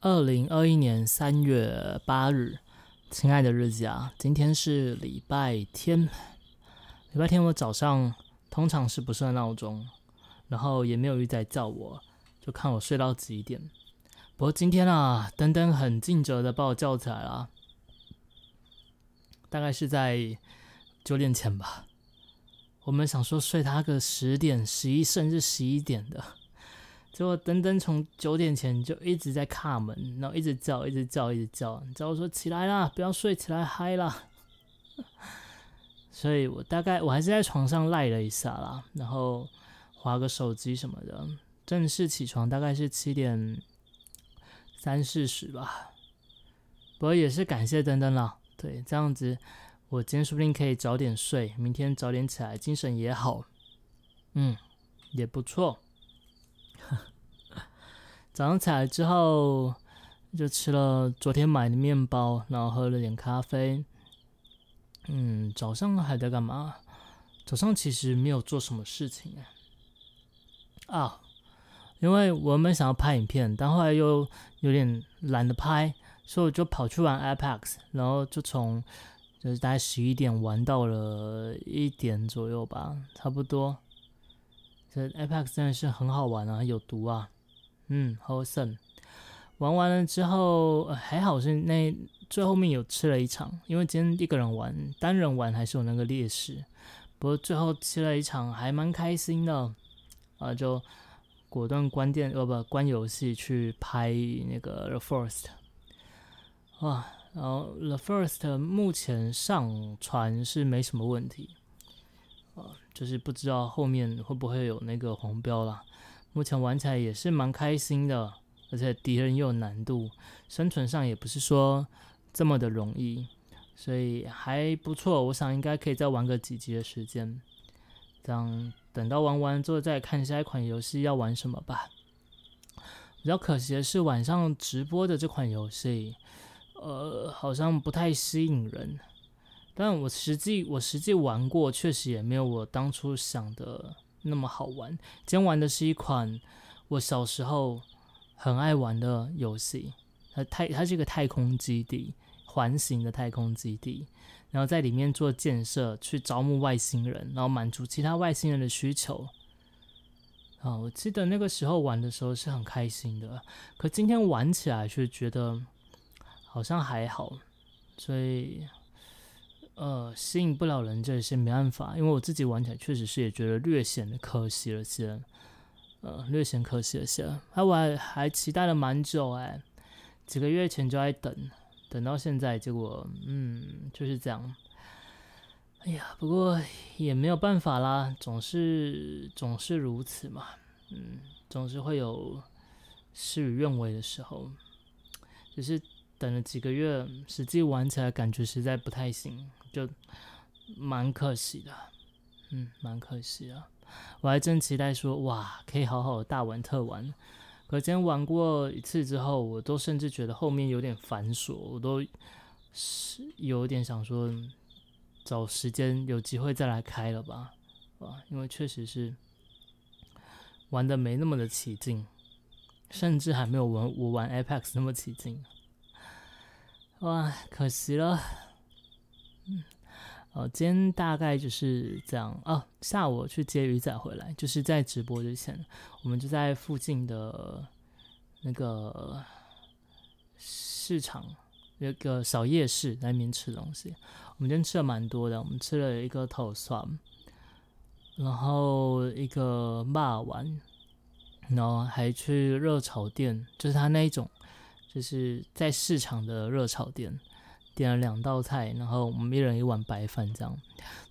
二零二一年三月八日，亲爱的日子啊，今天是礼拜天。礼拜天我早上通常是不设闹钟，然后也没有鱼仔叫我，就看我睡到几点。不过今天啊，登登很尽责的把我叫起来了，大概是在九点前吧。我们想说睡他个十点、十一甚至十一点的。结果登登从九点前就一直在卡门，然后一直叫，一直叫，一直叫，叫我说起来啦，不要睡，起来嗨啦。所以我大概我还是在床上赖了一下啦，然后划个手机什么的。正式起床大概是七点三四十吧。不过也是感谢登登了，对，这样子我今天说不定可以早点睡，明天早点起来，精神也好，嗯，也不错。早上起来之后，就吃了昨天买的面包，然后喝了点咖啡。嗯，早上还在干嘛？早上其实没有做什么事情啊，因为我们想要拍影片，但后来又有点懒得拍，所以我就跑去玩 Apex，然后就从就是大概十一点玩到了一点左右吧，差不多。这 Apex 真的是很好玩啊，有毒啊，嗯，好胜。玩完了之后还好是那最后面有吃了一场，因为今天一个人玩，单人玩还是有那个劣势。不过最后吃了一场还蛮开心的，啊，就果断关电呃不关游戏去拍那个 The First，哇，然后 The First 目前上传是没什么问题。啊，就是不知道后面会不会有那个黄标啦。目前玩起来也是蛮开心的，而且敌人又有难度，生存上也不是说这么的容易，所以还不错。我想应该可以再玩个几集的时间，这样等到玩完之后再看下一款游戏要玩什么吧。比较可惜的是晚上直播的这款游戏，呃，好像不太吸引人。但我实际我实际玩过，确实也没有我当初想的那么好玩。今天玩的是一款我小时候很爱玩的游戏，它太它是一个太空基地，环形的太空基地，然后在里面做建设，去招募外星人，然后满足其他外星人的需求。啊，我记得那个时候玩的时候是很开心的，可今天玩起来却觉得好像还好，所以。呃，吸引不了人这些没办法，因为我自己玩起来确实是也觉得略显的可惜了些，呃，略显可惜了些。还我还还期待了蛮久哎，几个月前就在等，等到现在，结果嗯就是这样。哎呀，不过也没有办法啦，总是总是如此嘛，嗯，总是会有事与愿违的时候，只是等了几个月，实际玩起来感觉实在不太行。就蛮可惜的，嗯，蛮可惜的。我还真期待说，哇，可以好好的大玩特玩。可今天玩过一次之后，我都甚至觉得后面有点繁琐，我都是有点想说，找时间有机会再来开了吧，啊，因为确实是玩的没那么的起劲，甚至还没有玩我玩 Apex 那么起劲。哇，可惜了。嗯，哦，今天大概就是这样哦。下午去接鱼仔回来，就是在直播之前，我们就在附近的那个市场，那个小夜市那边吃东西。我们今天吃了蛮多的，我们吃了一个头蒜，然后一个骂丸，然后还去热炒店，就是他那一种，就是在市场的热炒店。点了两道菜，然后我们一人一碗白饭，这样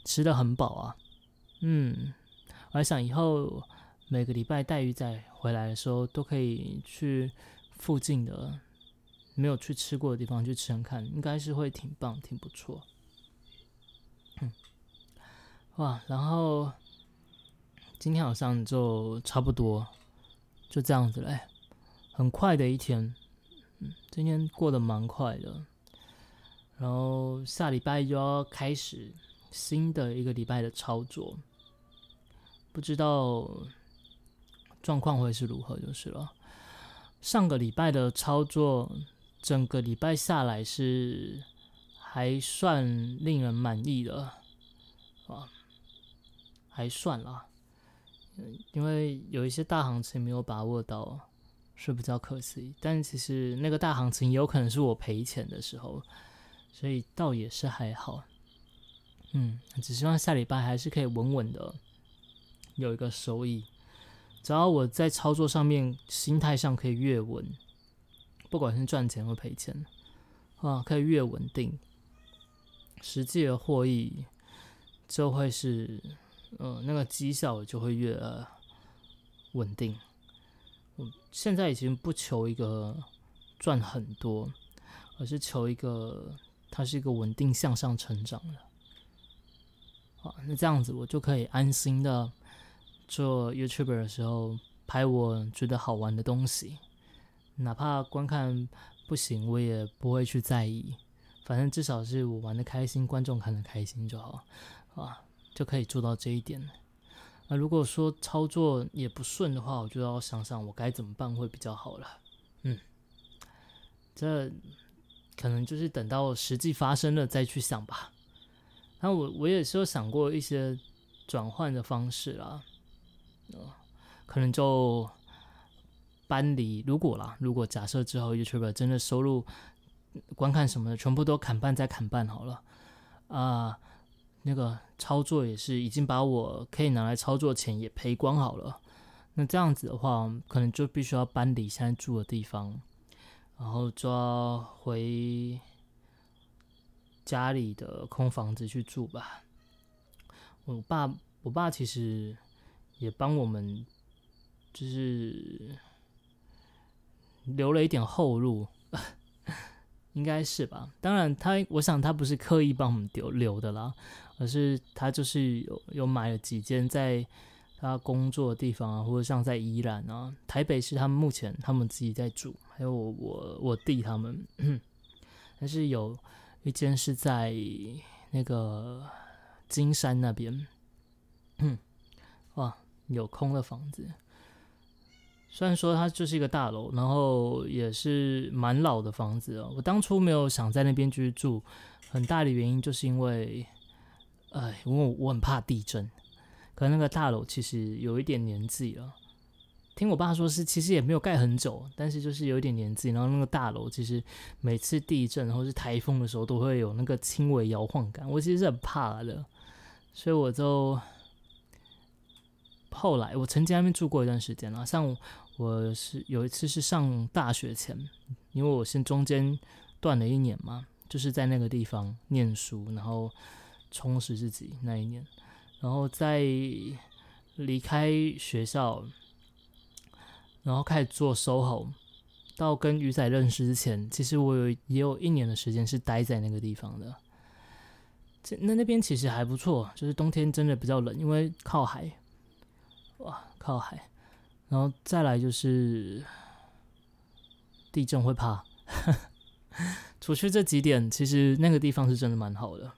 吃的很饱啊。嗯，我还想以后每个礼拜带鱼仔回来的时候，都可以去附近的没有去吃过的地方去吃吃看，应该是会挺棒、挺不错。嗯，哇，然后今天好像就差不多就这样子嘞，很快的一天。嗯，今天过得蛮快的。然后下礼拜就要开始新的一个礼拜的操作，不知道状况会是如何就是了。上个礼拜的操作，整个礼拜下来是还算令人满意的啊，还算啦。因为有一些大行情没有把握到，是比较可惜。但其实那个大行情有可能是我赔钱的时候，所以倒也是还好。嗯，只希望下礼拜还是可以稳稳的有一个收益。只要我在操作上面心态上可以越稳，不管是赚钱或赔钱，啊，可以越稳定，实际的获益就会是。嗯，那个绩效就会越稳定。我现在已经不求一个赚很多，而是求一个它是一个稳定向上成长的。好，那这样子我就可以安心的做 YouTuber 的时候拍我觉得好玩的东西，哪怕观看不行，我也不会去在意。反正至少是我玩的开心，观众看的开心就好啊。就可以做到这一点。那如果说操作也不顺的话，我就要想想我该怎么办会比较好了。嗯，这可能就是等到实际发生了再去想吧。那我我也是有想过一些转换的方式啦，呃，可能就搬离。如果啦，如果假设之后 YouTube 真的收入、观看什么的全部都砍半再砍半好了啊。那个操作也是已经把我可以拿来操作钱也赔光好了，那这样子的话，可能就必须要搬离现在住的地方，然后就要回家里的空房子去住吧。我爸，我爸其实也帮我们，就是留了一点后路。应该是吧，当然他，我想他不是刻意帮我们留留的啦，而是他就是有有买了几间在他工作的地方啊，或者像在宜兰啊、台北是他们目前他们自己在住，还有我我我弟他们，但是有一间是在那个金山那边，哇，有空的房子。虽然说它就是一个大楼，然后也是蛮老的房子哦。我当初没有想在那边居住，很大的原因就是因为，哎，因为我很怕地震。可那个大楼其实有一点年纪了，听我爸说是其实也没有盖很久，但是就是有一点年纪。然后那个大楼其实每次地震或是台风的时候都会有那个轻微摇晃感，我其实是很怕的，所以我就后来我曾经那边住过一段时间了，像。我是有一次是上大学前，因为我先中间断了一年嘛，就是在那个地方念书，然后充实自己那一年，然后在离开学校，然后开始做 SOHO，到跟鱼仔认识之前，其实我有也有一年的时间是待在那个地方的。这那那边其实还不错，就是冬天真的比较冷，因为靠海，哇，靠海。然后再来就是地震会怕，除去这几点，其实那个地方是真的蛮好的。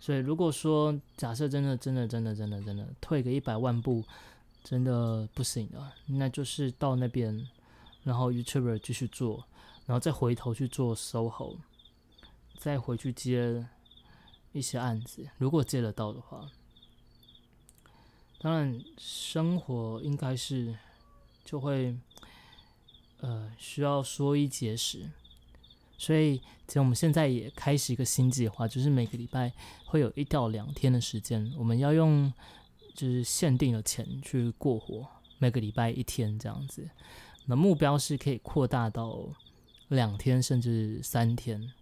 所以如果说假设真的真的真的真的真的退个一百万步，真的不行了，那就是到那边，然后 YouTuber 继续做，然后再回头去做 SOHO，再回去接一些案子，如果接得到的话，当然生活应该是。就会，呃，需要缩衣节食，所以其实我们现在也开始一个新计划，就是每个礼拜会有一到两天的时间，我们要用就是限定的钱去过活，每个礼拜一天这样子。那目标是可以扩大到两天甚至三天，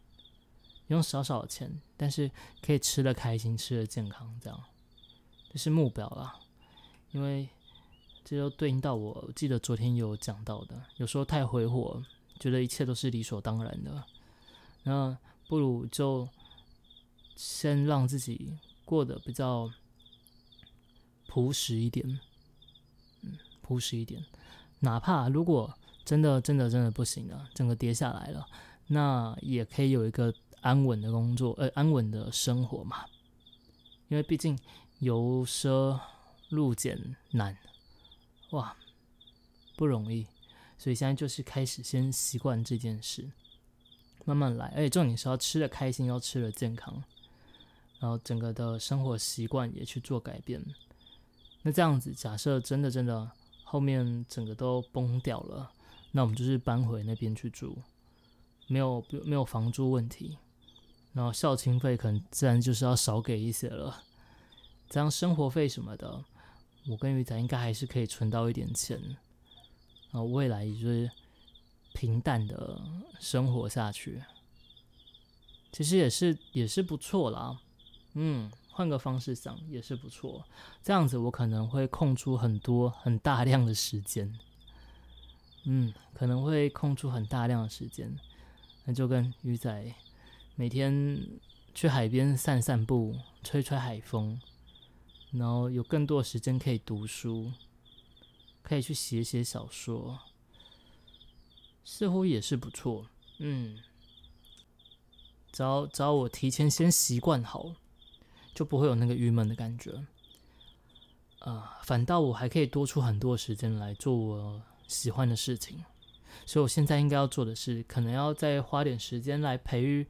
用少少的钱，但是可以吃的开心，吃的健康，这样这是目标啦，因为。这就对应到我记得昨天有讲到的，有时候太挥霍，觉得一切都是理所当然的，那不如就先让自己过得比较朴实一点，嗯，朴实一点。哪怕如果真的真的真的不行了，整个跌下来了，那也可以有一个安稳的工作，呃，安稳的生活嘛。因为毕竟由奢入俭难。哇，不容易，所以现在就是开始先习惯这件事，慢慢来。而且重点是要吃的开心，要吃的健康，然后整个的生活习惯也去做改变。那这样子，假设真的真的后面整个都崩掉了，那我们就是搬回那边去住，没有没有房租问题，然后校庆费可能自然就是要少给一些了，这样生活费什么的。我跟鱼仔应该还是可以存到一点钱，然后未来就是平淡的生活下去，其实也是也是不错啦。嗯，换个方式想也是不错。这样子我可能会空出很多很大量的时间，嗯，可能会空出很大量的时间，那就跟鱼仔每天去海边散散步，吹吹海风。然后有更多的时间可以读书，可以去写写小说，似乎也是不错。嗯，只要只要我提前先习惯好，就不会有那个郁闷的感觉。啊，反倒我还可以多出很多时间来做我喜欢的事情。所以我现在应该要做的是，可能要再花点时间来培育、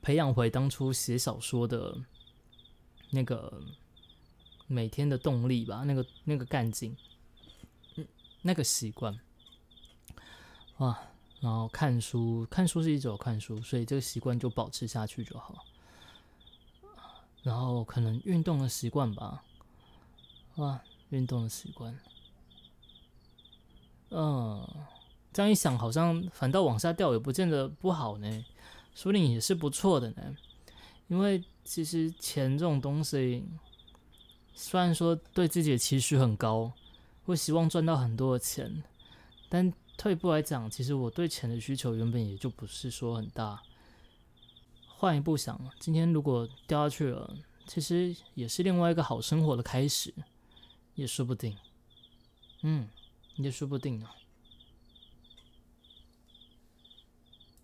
培养回当初写小说的那个。每天的动力吧，那个那个干劲，那个习惯，哇，然后看书，看书是一直有看书，所以这个习惯就保持下去就好。然后可能运动的习惯吧，哇，运动的习惯，嗯，这样一想，好像反倒往下掉也不见得不好呢，说不定也是不错的呢。因为其实钱这种东西。虽然说对自己的期许很高，会希望赚到很多的钱，但退一步来讲，其实我对钱的需求原本也就不是说很大。换一步想，今天如果掉下去了，其实也是另外一个好生活的开始，也说不定。嗯，也说不定呢。